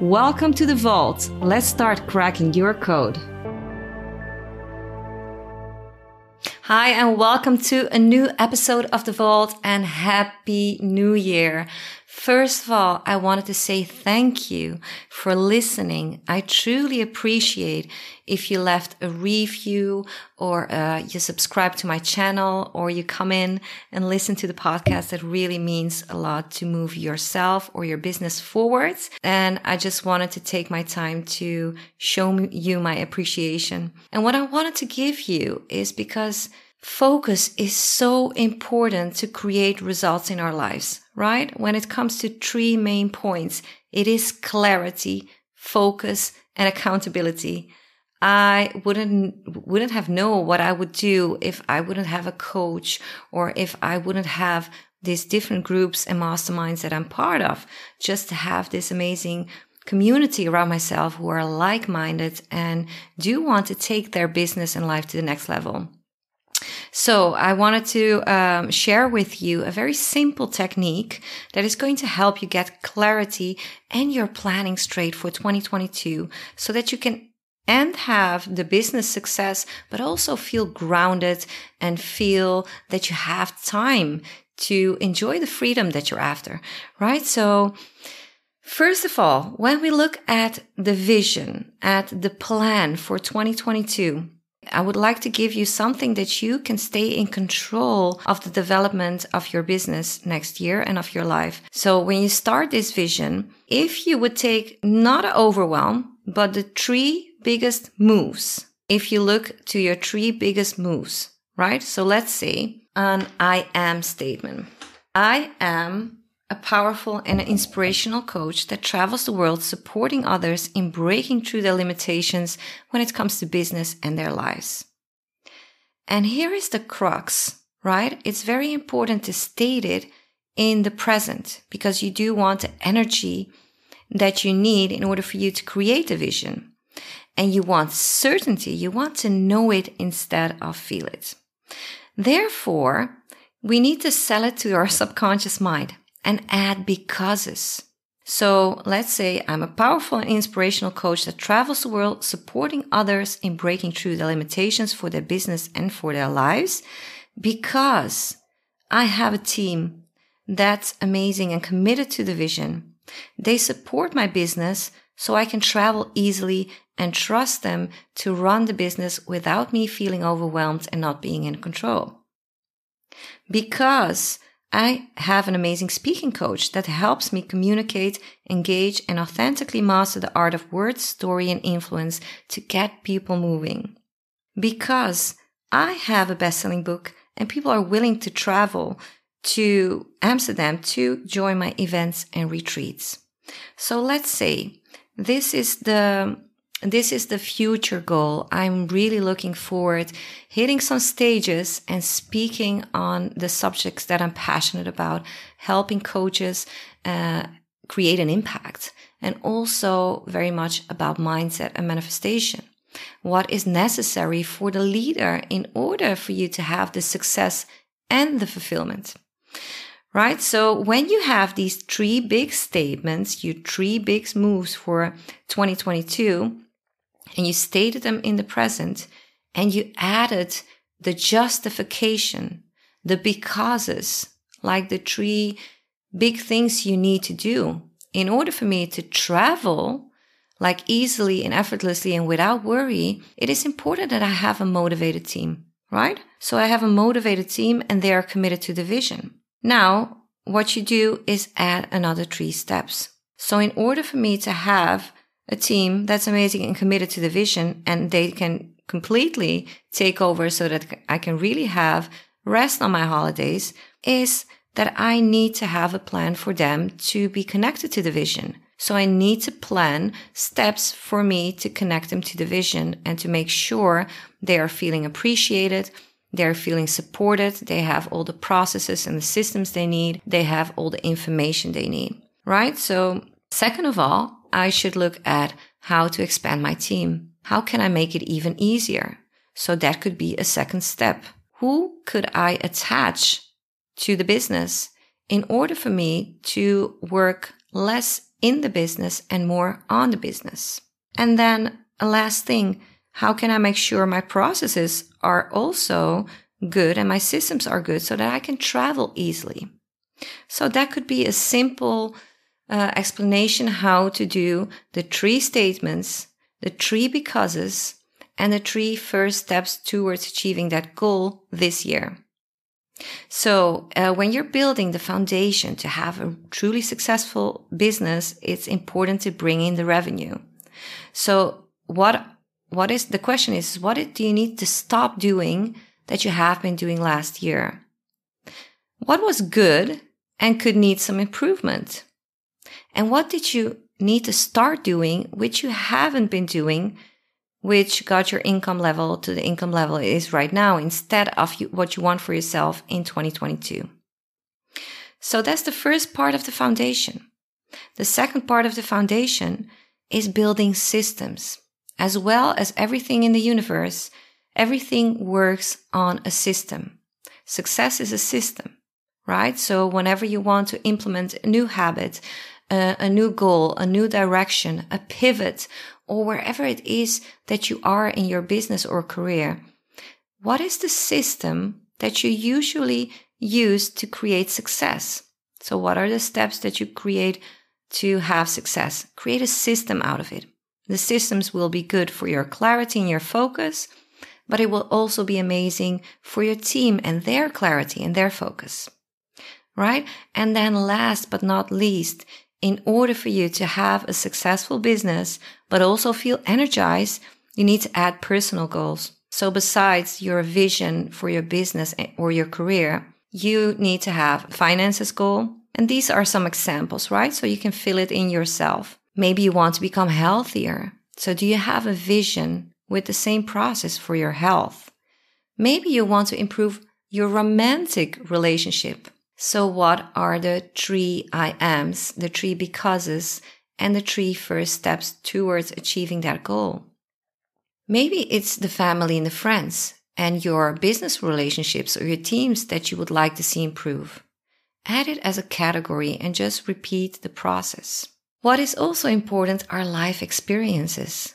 Welcome to the vault. Let's start cracking your code. Hi, and welcome to a new episode of The Vault and Happy New Year. First of all, I wanted to say thank you for listening. I truly appreciate if you left a review or uh, you subscribe to my channel or you come in and listen to the podcast. That really means a lot to move yourself or your business forwards. And I just wanted to take my time to show you my appreciation. And what I wanted to give you is because focus is so important to create results in our lives, right? When it comes to three main points, it is clarity, focus, and accountability. I wouldn't, wouldn't have known what I would do if I wouldn't have a coach or if I wouldn't have these different groups and masterminds that I'm part of just to have this amazing community around myself who are like-minded and do want to take their business and life to the next level. So I wanted to um, share with you a very simple technique that is going to help you get clarity and your planning straight for 2022 so that you can and have the business success, but also feel grounded and feel that you have time to enjoy the freedom that you're after, right? So, First of all, when we look at the vision, at the plan for 2022, I would like to give you something that you can stay in control of the development of your business next year and of your life. So when you start this vision, if you would take not overwhelm, but the three biggest moves, if you look to your three biggest moves, right? So let's say an I am statement. I am a powerful and inspirational coach that travels the world supporting others in breaking through their limitations when it comes to business and their lives. And here is the crux, right? It's very important to state it in the present because you do want the energy that you need in order for you to create a vision. And you want certainty. You want to know it instead of feel it. Therefore, we need to sell it to our subconscious mind and add becauses. So let's say I'm a powerful and inspirational coach that travels the world supporting others in breaking through the limitations for their business and for their lives because I have a team that's amazing and committed to the vision. They support my business so I can travel easily and trust them to run the business without me feeling overwhelmed and not being in control. Because I have an amazing speaking coach that helps me communicate, engage, and authentically master the art of words, story, and influence to get people moving. Because I have a best selling book and people are willing to travel to Amsterdam to join my events and retreats. So let's say this is the this is the future goal. I'm really looking forward hitting some stages and speaking on the subjects that I'm passionate about, helping coaches uh, create an impact, and also very much about mindset and manifestation. What is necessary for the leader in order for you to have the success and the fulfillment? Right? So when you have these three big statements, you three big moves for 2022, and you stated them in the present and you added the justification, the becauses, like the three big things you need to do in order for me to travel like easily and effortlessly and without worry, it is important that I have a motivated team, right? So I have a motivated team and they are committed to the vision. Now, what you do is add another three steps. So in order for me to have a team that's amazing and committed to the vision and they can completely take over so that I can really have rest on my holidays is that I need to have a plan for them to be connected to the vision. So I need to plan steps for me to connect them to the vision and to make sure they are feeling appreciated. They're feeling supported. They have all the processes and the systems they need. They have all the information they need, right? So second of all, I should look at how to expand my team. How can I make it even easier? So that could be a second step. Who could I attach to the business in order for me to work less in the business and more on the business? And then a last thing, how can I make sure my processes are also good and my systems are good so that I can travel easily? So that could be a simple uh, explanation how to do the three statements, the three becauses, and the three first steps towards achieving that goal this year. So, uh, when you're building the foundation to have a truly successful business, it's important to bring in the revenue. So, what what is the question is what do you need to stop doing that you have been doing last year? What was good and could need some improvement? And what did you need to start doing which you haven't been doing which got your income level to the income level it is right now instead of you, what you want for yourself in 2022. So that's the first part of the foundation. The second part of the foundation is building systems. As well as everything in the universe, everything works on a system. Success is a system, right? So whenever you want to implement a new habit, a new goal, a new direction, a pivot, or wherever it is that you are in your business or career, what is the system that you usually use to create success? So, what are the steps that you create to have success? Create a system out of it. The systems will be good for your clarity and your focus, but it will also be amazing for your team and their clarity and their focus. Right? And then last but not least, in order for you to have a successful business, but also feel energized, you need to add personal goals. So besides your vision for your business or your career, you need to have finances goal. And these are some examples, right? So you can fill it in yourself. Maybe you want to become healthier. So do you have a vision with the same process for your health? Maybe you want to improve your romantic relationship. So what are the three I ams, the three becauses, and the three first steps towards achieving that goal? Maybe it's the family and the friends and your business relationships or your teams that you would like to see improve. Add it as a category and just repeat the process. What is also important are life experiences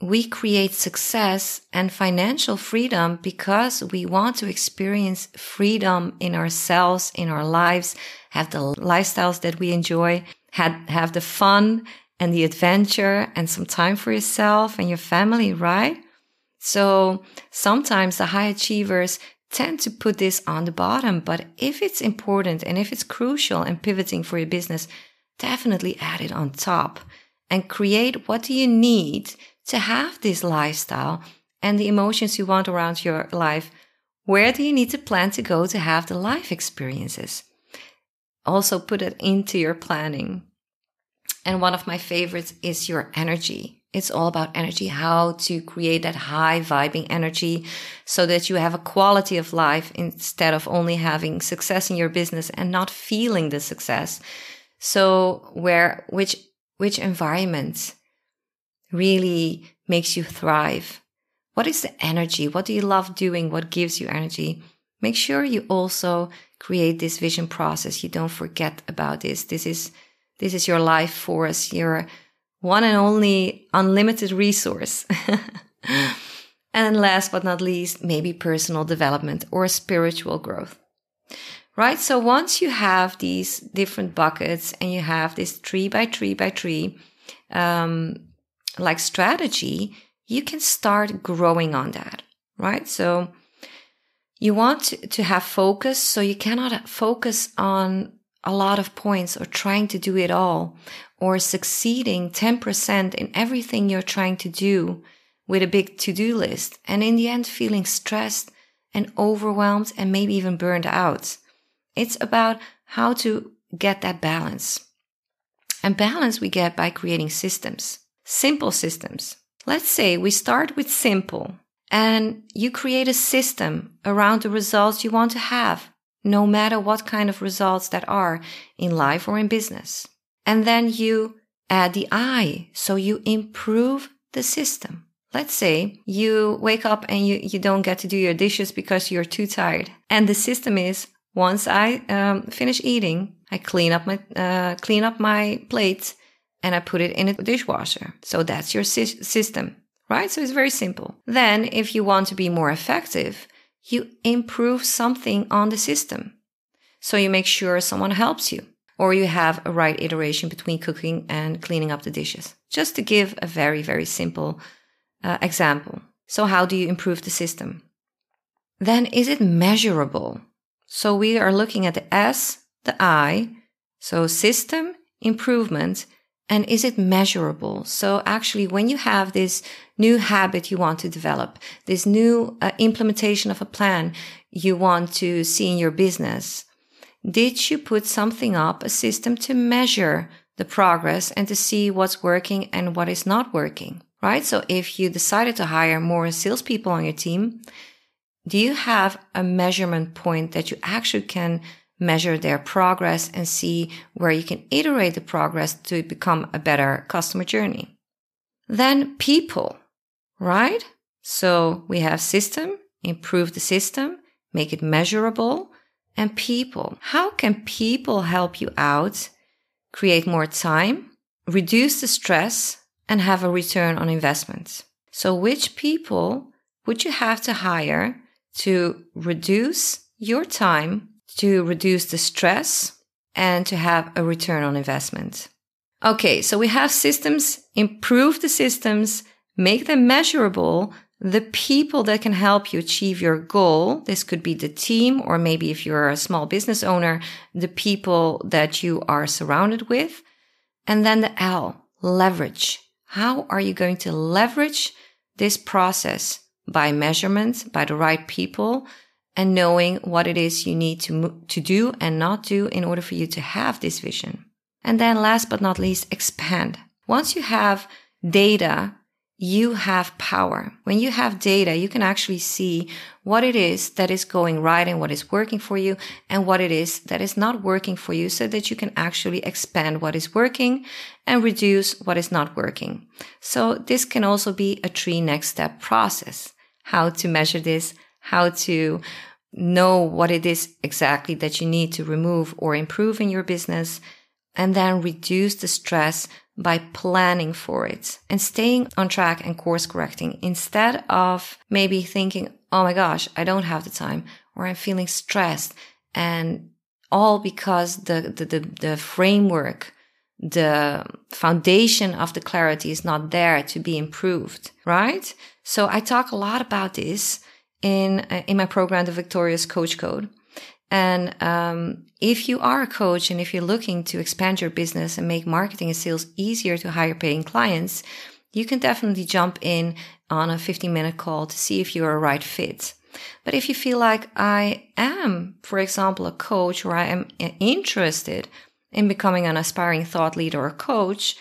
we create success and financial freedom because we want to experience freedom in ourselves, in our lives, have the lifestyles that we enjoy, have, have the fun and the adventure and some time for yourself and your family, right? So sometimes the high achievers tend to put this on the bottom, but if it's important and if it's crucial and pivoting for your business, definitely add it on top and create what do you need to have this lifestyle and the emotions you want around your life, where do you need to plan to go to have the life experiences? Also, put it into your planning. And one of my favorites is your energy. It's all about energy, how to create that high vibing energy so that you have a quality of life instead of only having success in your business and not feeling the success. So where, which, which environment really makes you thrive? What is the energy? What do you love doing? What gives you energy? Make sure you also create this vision process. You don't forget about this. This is, this is your life force, your one and only unlimited resource. and last but not least, maybe personal development or spiritual growth. Right? So once you have these different buckets and you have this three by three by three, um, like strategy, you can start growing on that, right? So you want to have focus. So you cannot focus on a lot of points or trying to do it all or succeeding 10% in everything you're trying to do with a big to-do list. And in the end, feeling stressed and overwhelmed and maybe even burned out. It's about how to get that balance. And balance we get by creating systems, simple systems. Let's say we start with simple and you create a system around the results you want to have, no matter what kind of results that are in life or in business. And then you add the I, so you improve the system. Let's say you wake up and you, you don't get to do your dishes because you're too tired. And the system is once I um, finish eating, I clean up my uh, clean up my plate and I put it in a dishwasher. So that's your sy- system, right? So it's very simple. Then, if you want to be more effective, you improve something on the system. So you make sure someone helps you, or you have a right iteration between cooking and cleaning up the dishes. Just to give a very very simple uh, example. So how do you improve the system? Then is it measurable? So we are looking at the S, the I, so system, improvement, and is it measurable? So actually, when you have this new habit you want to develop, this new uh, implementation of a plan you want to see in your business, did you put something up, a system to measure the progress and to see what's working and what is not working? Right? So if you decided to hire more salespeople on your team, do you have a measurement point that you actually can measure their progress and see where you can iterate the progress to become a better customer journey? Then people, right? So we have system, improve the system, make it measurable, and people. How can people help you out, create more time, reduce the stress, and have a return on investment? So which people would you have to hire to reduce your time, to reduce the stress, and to have a return on investment. Okay, so we have systems, improve the systems, make them measurable, the people that can help you achieve your goal. This could be the team, or maybe if you're a small business owner, the people that you are surrounded with. And then the L, leverage. How are you going to leverage this process by measurement, by the right people, and knowing what it is you need to, to do and not do in order for you to have this vision. And then last but not least, expand. Once you have data, you have power. When you have data, you can actually see what it is that is going right and what is working for you and what it is that is not working for you so that you can actually expand what is working and reduce what is not working. So this can also be a three next step process how to measure this, how to know what it is exactly that you need to remove or improve in your business, and then reduce the stress by planning for it and staying on track and course correcting instead of maybe thinking, Oh my gosh, I don't have the time or I'm feeling stressed and all because the, the, the, the framework the foundation of the clarity is not there to be improved, right? So I talk a lot about this in uh, in my program, the Victorious Coach Code. And um, if you are a coach and if you're looking to expand your business and make marketing and sales easier to higher paying clients, you can definitely jump in on a 15 minute call to see if you're a right fit. But if you feel like I am, for example, a coach or I am uh, interested in becoming an aspiring thought leader or coach,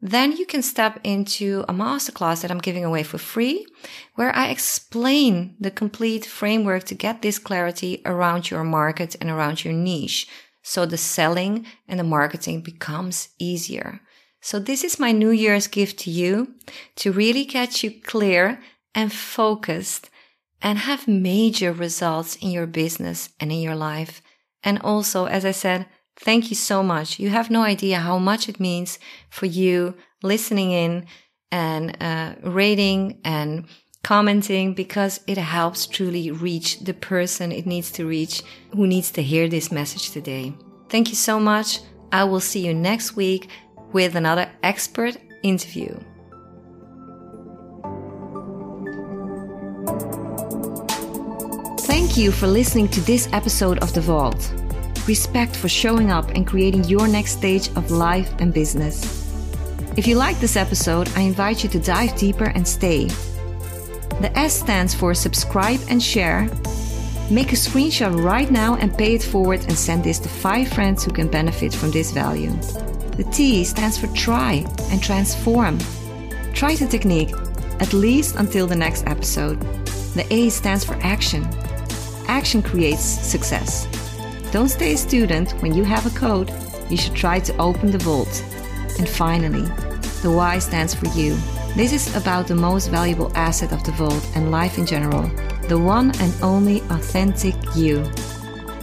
then you can step into a masterclass that I'm giving away for free, where I explain the complete framework to get this clarity around your market and around your niche. So the selling and the marketing becomes easier. So this is my New Year's gift to you to really get you clear and focused and have major results in your business and in your life. And also, as I said, Thank you so much. You have no idea how much it means for you listening in and uh, rating and commenting because it helps truly reach the person it needs to reach who needs to hear this message today. Thank you so much. I will see you next week with another expert interview. Thank you for listening to this episode of The Vault. Respect for showing up and creating your next stage of life and business. If you like this episode, I invite you to dive deeper and stay. The S stands for subscribe and share. Make a screenshot right now and pay it forward and send this to five friends who can benefit from this value. The T stands for try and transform. Try the technique, at least until the next episode. The A stands for action. Action creates success. Don't stay a student when you have a code. You should try to open the vault. And finally, the Y stands for you. This is about the most valuable asset of the vault and life in general the one and only authentic you.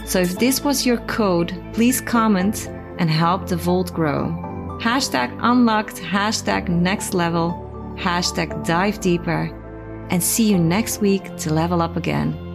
So if this was your code, please comment and help the vault grow. Hashtag unlocked, hashtag next level, hashtag dive deeper, and see you next week to level up again.